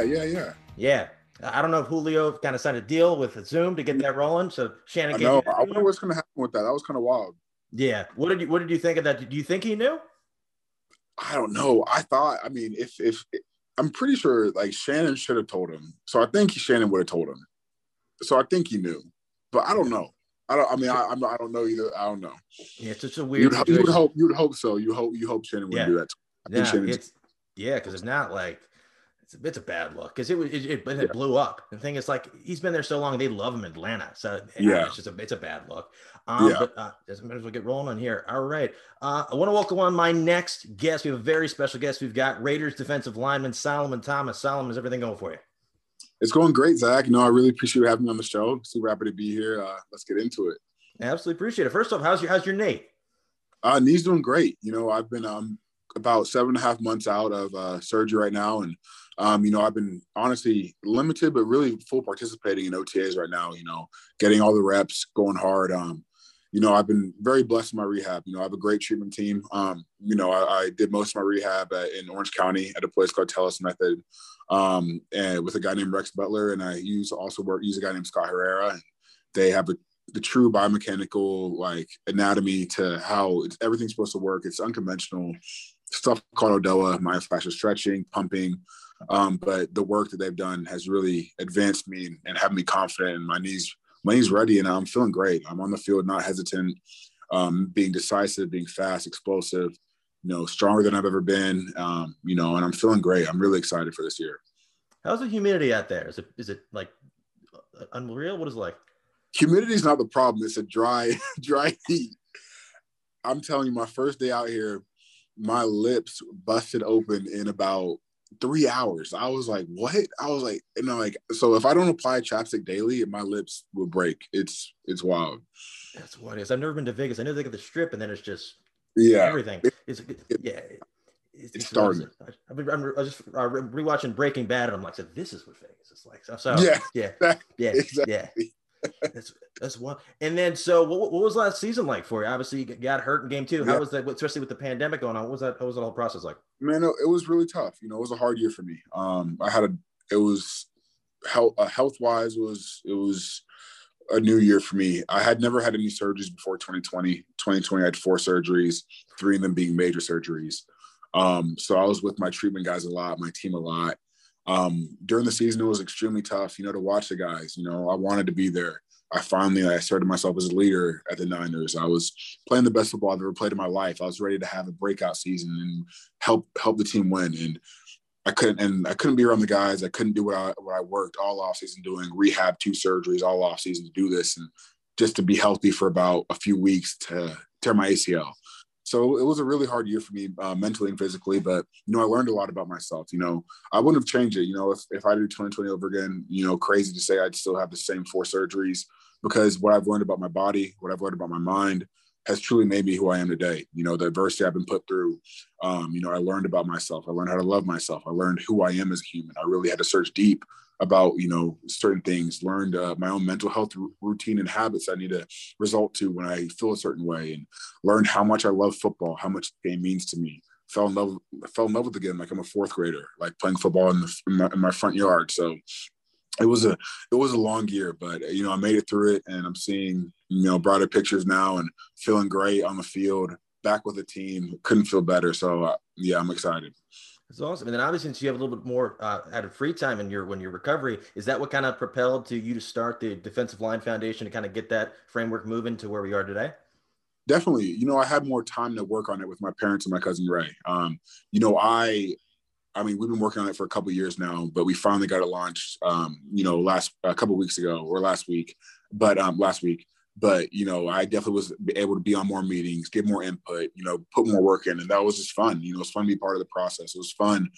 yeah, yeah, yeah. Yeah. I don't know if Julio kind of signed a deal with Zoom to get that rolling. So Shannon, I know. I wonder what's going to happen with that. That was kind of wild. Yeah. What did you What did you think of that? Do you think he knew? I don't know. I thought. I mean, if if I'm pretty sure like Shannon should have told him. So I think Shannon would have told him. So I think he knew, but I don't know. I don't. I mean, I, I'm, I don't know either. I don't know. Yeah, it's just a weird. You'd, you would hope. You would hope so. You hope. You hope Shannon would Yeah. do that. Yeah, yeah, because it's not like it's a, it's a bad look because it was it, it, but it Yeah. blew up. The thing is, like he's been there so long, they love him in Atlanta. So Yeah. it's just a it's a bad look. Um, Yeah. but uh, doesn't matter as well get rolling on here. All right, uh, I want to welcome on my next guest. We have a very special guest. We've got Raiders defensive lineman Solomon Thomas. Solomon, is everything going for you? It's going great, Zach. You know, I really appreciate you having me on the show. Super happy to be here. Uh, let's get into it. Absolutely appreciate it. First off, how's your how's your Nate? Uh, knee's doing great. You know, I've been um about seven and a half months out of uh, surgery right now, and um, you know, I've been honestly limited, but really full participating in OTAs right now. You know, getting all the reps, going hard. Um, you know, I've been very blessed in my rehab. You know, I have a great treatment team. Um, you know, I, I did most of my rehab at, in Orange County at a place called Tellus Method, um, and with a guy named Rex Butler, and I use also work use a guy named Scott Herrera, and they have a the true biomechanical like anatomy to how it's, everything's supposed to work. It's unconventional stuff called Odoa, myofascial stretching, pumping. Um, but the work that they've done has really advanced me and, have me confident and my knees, my knees ready and I'm feeling great. I'm on the field, not hesitant, um, being decisive, being fast, explosive, you know, stronger than I've ever been. Um, you know, and I'm feeling great. I'm really excited for this year. How's the humidity out there? Is it is it like uh, unreal? What is it like? humidity is not the problem. It's a dry, dry heat. I'm telling you, my first day out here, my lips busted open in about three hours. I was like, what? I was like, you know, like, so if I don't apply chapstick daily, my lips will break. It's, it's wild. That's what it is. I've never been to Vegas. I know they got the strip, and then it's just Yeah. everything. It- It's it- yeah. It's, it's starting. I've been I'm, I was just uh, re- rewatching Breaking Bad, and I'm like, so this is what Vegas is like. So, so Yeah. yeah, Exactly. yeah, Exactly. yeah. That's that's one. And then, so what, what was last season like for you? Obviously, you got hurt in game two. How Yeah. was that? Especially with the pandemic going on. What was that? What was that whole process like? man, it it was really tough. You know, it was a hard year for me. Um, I had a, it was health, uh, health wise was, it was a new year for me. I had never had any surgeries before 2020. 2020, I had four surgeries, three of them being major surgeries. Um, so I was with my treatment guys a lot, my team a lot. Um, during the season, it was extremely tough, you know, to watch the guys. You know, I wanted to be there. I finally I asserted myself as a leader at the Niners. I was playing the best football I've ever played in my life. I was ready to have a breakout season and help help the team win. And I couldn't and I couldn't be around the guys. I couldn't do what I what I worked all offseason doing, rehab, two surgeries all offseason to do this and just to be healthy for about a few weeks to tear my ACL. So it was a really hard year for me uh, mentally and physically, but you know I learned a lot about myself. You know I wouldn't have changed it. You know if if I did 2020 over again, you know crazy to say I'd still have the same four surgeries because what I've learned about my body, what I've learned about my mind, has truly made me who I am today. You know the adversity I've been put through. Um, you know I learned about myself. I learned how to love myself. I learned who I am as a human. I really had to search deep about you know certain things learned uh, my own mental health r- routine and habits i need to result to when i feel a certain way and learned how much i love football how much the game means to me fell in love fell in love with the game like i'm a fourth grader like playing football in, the, in, my, in my front yard so it was a it was a long year but you know i made it through it and i'm seeing you know brighter pictures now and feeling great on the field back with the team couldn't feel better so uh, yeah i'm excited That's awesome. And then obviously, since you have a little bit more uh, added free time in your when your recovery, is that what kind of propelled to you to start the defensive line foundation to kind of get that framework moving to where we are today? definitely you know i had more time to work on it with my parents and my cousin ray um, you know i i mean we've been working on it for a couple years now but we finally got it launched um, you know last a couple weeks ago or last week but um, last week. But you know i definitely was able to be on more meetings get more input you know put more work in and that was just fun you know it's fun to be part of the process. It was fun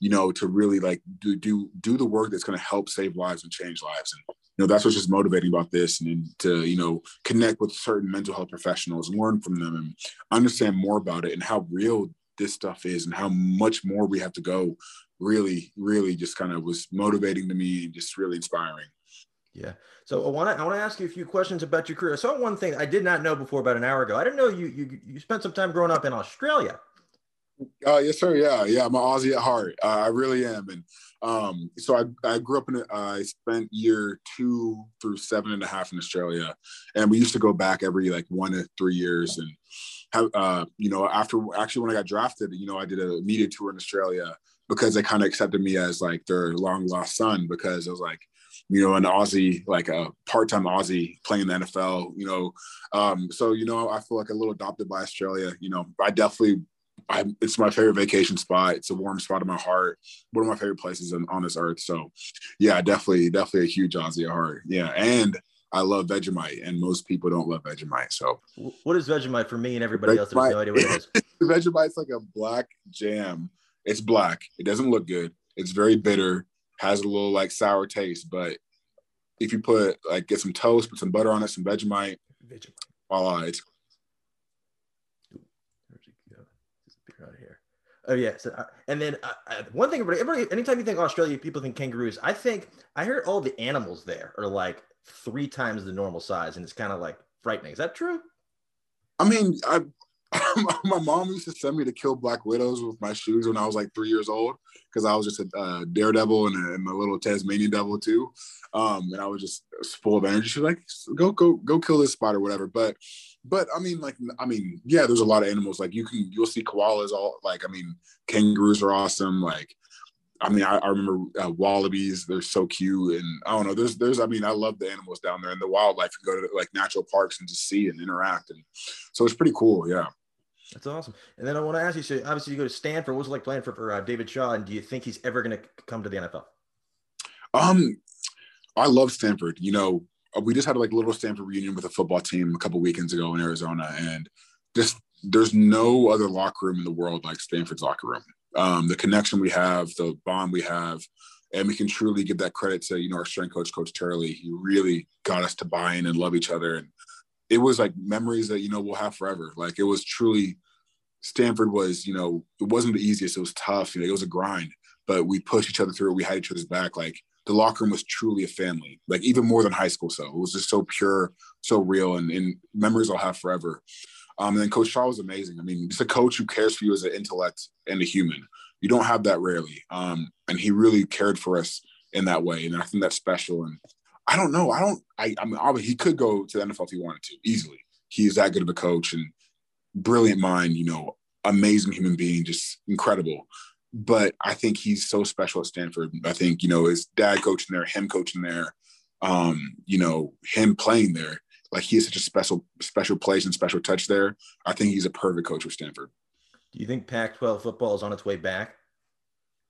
you know to really like do do do the work that's going to help save lives and change lives. And you know that's what's just motivating about this and then to you know connect with certain mental health professionals and learn from them and understand more about it and how real this stuff is and how much more we have to go really really just kind of was motivating to me and just really inspiring Yeah. So I want to I want to ask you a few questions about your career. I saw one thing I did not know before about an hour ago. I didn't know you you you spent some time growing up in Australia. Uh, yes, sir. Yeah, yeah. I'm an Aussie at heart. Uh, I really am. And um, so I, I grew up in. Uh, I spent year two through seven and a half in Australia, and we used to go back every like one to three years. And have uh, you know after actually when I got drafted, you know I did a media tour in Australia because they kind of accepted me as like their long lost son because it was like you know, an Aussie, like a part-time Aussie playing the NFL, you know. Um, so, you know, I feel like a little adopted by Australia. You know, I definitely I, it's my favorite vacation spot. It's a warm spot in my heart. One of my favorite places on, on this earth. So, yeah, definitely, definitely a huge Aussie at heart. Yeah, and I love Vegemite, and most people don't love Vegemite. So, what is Vegemite for me and everybody Vegemite, else? There's no idea what it is. Vegemite's like a black jam. It's black. It doesn't look good. It's very bitter. Has a little like sour taste, but if you put like get some toast, put some butter on it, some Vegemite, Vegemite. voila, it's Oh yeah, so, uh, and then uh, uh, one thing, everybody, anytime you think Australia, people think kangaroos. I think I heard all the animals there are like three times the normal size, and it's kind of like frightening. Is that true? I mean, I, my mom used to send me to kill black widows with my shoes when I was like three years old because I was just a uh, daredevil and a, and a, little Tasmanian devil too, um, and I was just full of energy. She's like, "Go, go, go, kill this spider, whatever." But but I mean, like, I mean, yeah, there's a lot of animals. Like you can, you'll see koalas all like, I mean, kangaroos are awesome. Like, I mean, I, I remember uh, wallabies. They're so cute, and I don't know. There's, there's. I mean, I love the animals down there and the wildlife. You go to like natural parks and just see and interact, and so it's pretty cool. Yeah. That's awesome. And then I want to ask you. So obviously, you go to Stanford. What was it like playing for, for uh, David Shaw? And do you think he's ever going to come to the NFL? Um, I love Stanford. You know, uh, we just had like a little Stanford reunion with a football team a couple weekends ago in Arizona, and just there's no other locker room in the world like Stanford's locker room. Um, the connection we have, the bond we have, and we can truly give that credit to you know our strength coach, Coach Turley. He really got us to buy in and love each other, and it was like memories that you know we'll have forever. Like it was truly Stanford was you know it wasn't the easiest. It was tough. You know, it was a grind, but we pushed each other through. We had each other's back. Like the locker room was truly a family, like even more than high school. So it was just so pure, so real, and, and memories I'll have forever. Um, and then Coach Shaw was amazing. I mean, just a coach who cares for you as an intellect and a human. You don't have that rarely. Um, and he really cared for us in that way. And I think that's special. And I don't know. I don't, I, I mean, he could go to the NFL if he wanted to easily. He's that good of a coach and brilliant mind, you know, amazing human being, just incredible but I think he's so special at Stanford. I think, you know, his dad coaching there, him coaching there, um, you know, him playing there, like he has such a special, special place and special touch there. I think he's a perfect coach for Stanford. Do you think Pac 12 football is on its way back?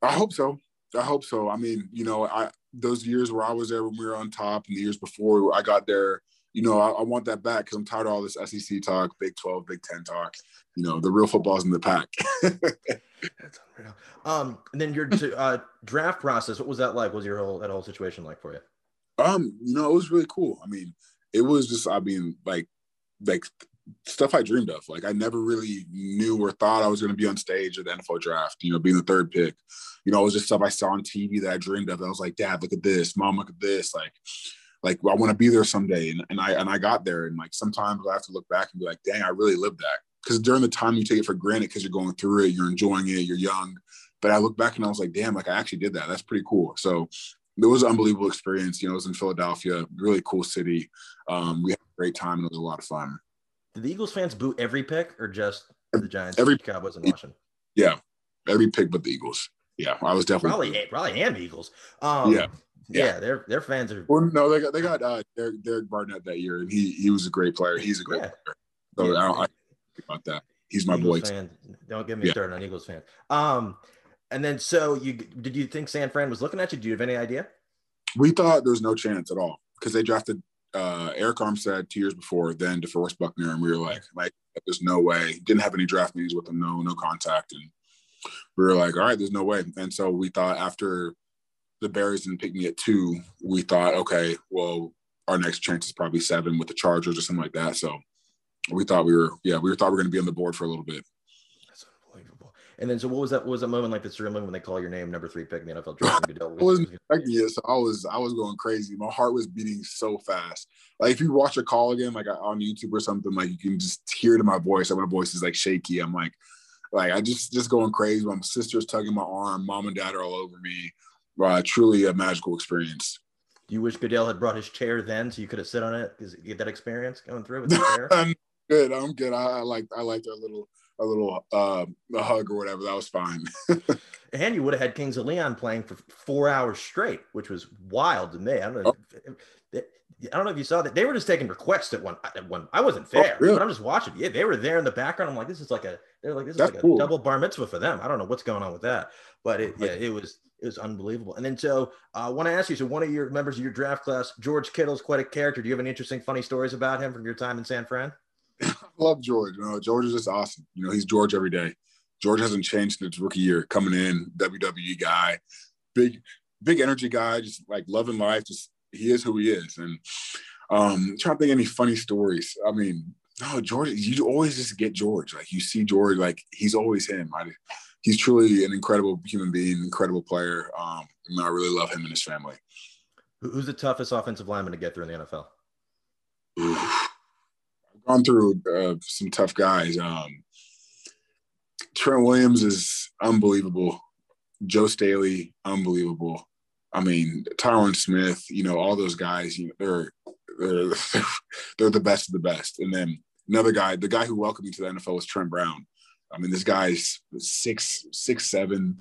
I hope so. I hope so. I mean, you know, I those years where I was there when we were on top and the years before I got there, you know, I, I want that back because I'm tired of all this SEC talk, Big 12, Big 10 talk. You know, the real football's in the Pac. That's unreal. Um, and then your uh, draft process, what was that like? What was your whole that whole situation like for you? Um, you know, it was really cool. I mean, it was just, I mean, like, like stuff I dreamed of. Like I never really knew or thought I was going to be on stage at the NFL draft. You know, being the third pick. You know, it was just stuff I saw on TV that I dreamed of. I was like, Dad, look at this. Mom, look at this. Like, like I want to be there someday. And, and I and I got there. And like sometimes I have to look back and be like, dang, I really lived that because during the time you take it for granted because you're going through it, you're enjoying it, you're young. But I look back and I was like, damn, like I actually did that. That's pretty cool. So it was an unbelievable experience. You know, it was in Philadelphia, really cool city. Um, we had a great time and it was a lot of fun. Did the Eagles fans boot every pick or just the Giants, every Cowboys, and Washington? Yeah, every pick but the Eagles. Yeah, I was definitely probably probably and Eagles. Um, yeah. Yeah. yeah, their their fans are. Well, no, they got they got uh, Derek, Derek Barnett that year, and he he was a great player. He's a great yeah. player. So yeah. I don't I about that. He's my Eagles boy. Fan. Don't get me started on Eagles fan. Um, and then so you did you think San Fran was looking at you? Do you have any idea? We thought there was no chance at all because they drafted uh, Arik Armstead two years before, then DeForest Buckner, and we were like, like, there's no way. Didn't have any draft meetings with them, no, no contact, and we were like, all right, there's no way. And so we thought after the Bears didn't pick me at two, we thought, okay, well, our next chance is probably seven with the Chargers or something like that. So we thought we were, yeah, we thought we were going to be on the board for a little bit. And then, so what was that? What was that moment like the surreal moment when they call your name number three pick in the NFL draft? I wasn't expecting it, so I was, I was going crazy. My heart was beating so fast. Like if you watch a call again, like on YouTube or something, like you can just hear it in my voice. Like my voice is like shaky. I'm like, like I just just going crazy. My sister's tugging my arm, mom and dad are all over me. Uh, truly a magical experience. Do you wish Goodell had brought his chair then so you could have sit on it? Get that experience going through with the chair. I'm good. I'm good. I, I like I like that little a little uh, a hug or whatever. That was fine. and you would have had Kings of Leon playing for four hours straight, which was wild to me. I don't know. Oh. I don't know if you saw that they were just taking requests at one. At one, I wasn't there, oh, really? but I'm just watching. Yeah, they were there in the background. I'm like, this is like a. They're like, this is That's like a cool. double bar mitzvah for them. I don't know what's going on with that, but it, yeah, it was it was unbelievable. And then so uh, I want to ask you. So one of your members of your draft class, George Kittle's quite a character. Do you have any interesting, funny stories about him from your time in San Fran? I love George. You know, George is just awesome. You know, he's George every day. George hasn't changed since rookie year. Coming in, WWE guy, big, big energy guy, just like loving life. Just he is who he is. And um, I'm trying to think any funny stories. I mean, no, George, you always just get George. Like you see George, like he's always him. I, he's truly an incredible human being, incredible player. Um, and I really love him and his family. Who's the toughest offensive lineman to get through in the NFL? Gone through uh, some tough guys. Um, Trent Williams is unbelievable. Joe Staley, unbelievable. I mean, Tyron Smith, you know, all those guys, you know, they're they're they're the best of the best. And then another guy, the guy who welcomed me to the NFL was Trent Brown. I mean, this guy's six six seven,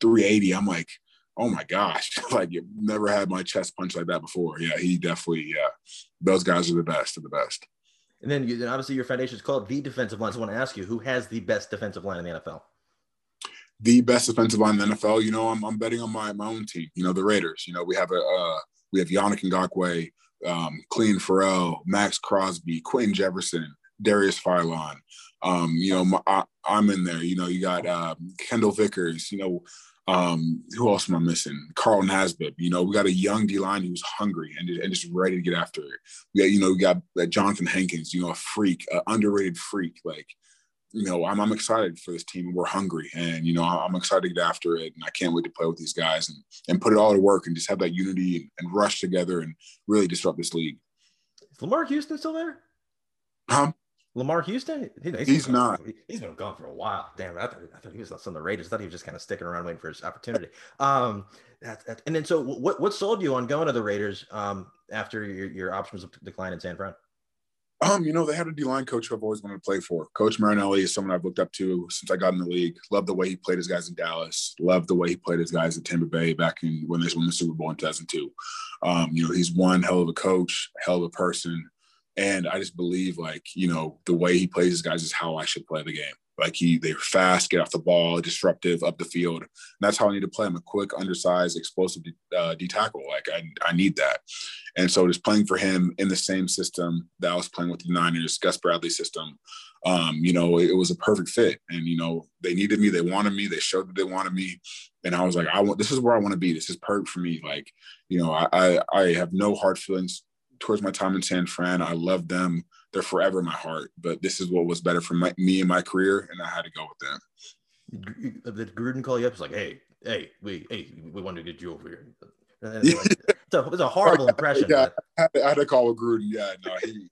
380. I'm like, oh my gosh, like you've never had my chest punched like that before. Yeah, he definitely, yeah. Those guys are the best of the best. And then you, obviously your foundation is called the defensive line. So I want to ask you, who has the best defensive line in the NFL? The best defensive line in the NFL. You know, I'm, I'm betting on my, my own team. You know, the Raiders. You know, we have a uh, we have Yannick Ngakoue, um, Clelin Ferrell, Maxx Crosby, Quinton Jefferson, Darius Philon. Um, you know, my, I, am in there. You know, you got uh, Kendal Vickers. You know, um, who else am I missing? Carl Nassib. You know, we got a young D line who's hungry and, and just ready to get after it. We got, you know, we got uh, Johnathan Hankins. You know, a freak, an underrated freak. Like, you know, I'm, I'm excited for this team. We're hungry, and you know, I'm excited to get after it, and I can't wait to play with these guys and and put it all to work and just have that unity and, and rush together and really disrupt this league. Is Lamarr Houston still there? Huh? Lamarr Houston? he's, he's not. He's been gone for a while. Damn, I thought, I thought he was on the Raiders. I thought he was just kind of sticking around waiting for his opportunity. Um, that, that, and then so what what sold you on going to the Raiders um, after your, your options declined in San Fran? Um, you know, they had a D line coach who I've always wanted to play for. Coach Marinelli is someone I've looked up to since I got in the league. Loved the way he played his guys in Dallas. Loved the way he played his guys at Tampa Bay back in when they won the Super Bowl in 2002. Um, you know, he's one hell of a coach, hell of a person. And I just believe like, you know, the way he plays his guys is how I should play the game. Like he, they're fast, get off the ball, disruptive up the field. And that's how I need to play. I'm a quick, undersized, explosive uh, D tackle. Like I, I need that. And so just playing for him in the same system that I was playing with the Niners, Gus Bradley system, um, you know, it, it, was a perfect fit. And, you know, they needed me, they wanted me, they showed that they wanted me. And I was like, I want, this is where I want to be. This is perfect for me. Like, you know, I, I, I have no hard feelings towards my time in San Fran. I love them. They're forever in my heart. But this is what was better for my, me and my career, and I had to go with them. Did Gruden call you up? It's like, hey, hey, we, hey, we wanted to get you over here. it's, a, it's a horrible impression. Yeah, I had, to, I had, to, call with Gruden. Yeah, no, he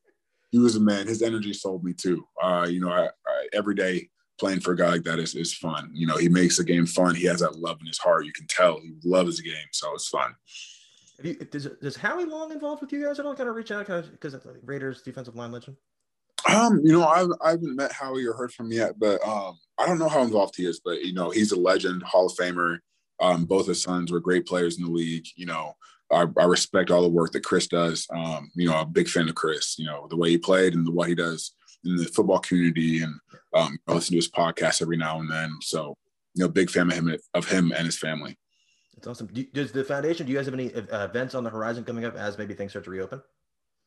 he was a man. His energy sold me too. Uh, you know, I, I, every day playing for a guy like that is, is fun. You know, he makes the game fun. He has that love in his heart. You can tell he loves the game, so it's fun. You, does, does Howie Long involved with you guys at all? Kind of reach out because of Raiders defensive line legend. Um, you know, I, I haven't met Howie or heard from him yet, but um, I don't know how involved he is. But you know, he's a legend, Hall of Famer. Um, both his sons were great players in the league. You know, I, I respect all the work that Chris does. Um, you know, I'm a big fan of Chris. You know, the way he played and the what he does in the football community, and um, I listen to his podcast every now and then. So, you know, big fan of him of him and his family. That's awesome. Do, does the foundation? Do you guys have any uh, events on the horizon coming up as maybe things start to reopen?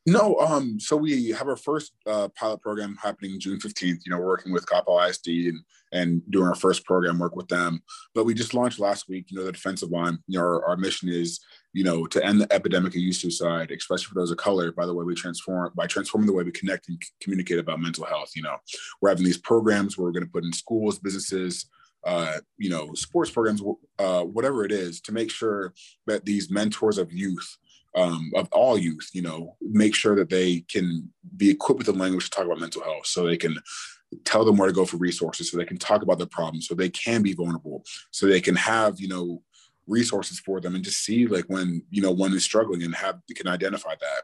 No, um, so we have our first uh, pilot program happening June 15th. You know, working with Coppell ISD and and doing our first program work with them. But we just launched last week, you know, the defensive line. You know, our, our mission is, you know, to end the epidemic of youth suicide, especially for those of color, by the way we transform by transforming the way we connect and communicate about mental health. You know, we're having these programs where we're going to put in schools, businesses, uh, you know, sports programs, uh, whatever it is, to make sure that these mentors of youth, um, of all youth, you know, make sure that they can be equipped with the language to talk about mental health, so they can tell them where to go for resources so they can talk about their problems, so they can be vulnerable, so they can have, you know, resources for them and just see like when, you know, one is struggling and have, can identify that.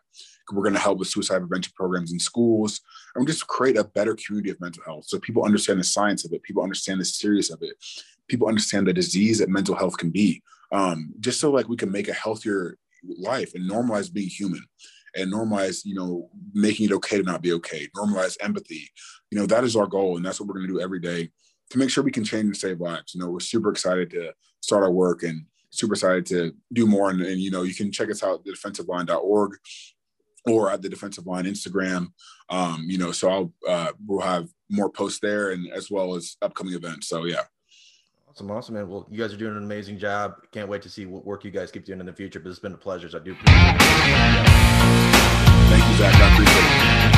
We're going to help with suicide prevention programs in schools and just create a better community of mental health. So people understand the science of it. People understand the serious of it. People understand the disease that mental health can be. Um, just so like we can make a healthier life and normalize being human and normalize, you know, making it okay to not be okay, normalize empathy. You know, that is our goal. And that's what we're going to do every day to make sure we can change and save lives. You know, we're super excited to start our work and super excited to do more. And, and you know, you can check us out at thedefensiveline.org or at the defensive line Instagram. Um, you know, so I'll uh, we'll have more posts there and as well as upcoming events. So yeah. Awesome, awesome, man. Well, you guys are doing an amazing job. Can't wait to see what work you guys keep doing in the future. But it's been a pleasure. So I do. Thank you, Zach. I appreciate it.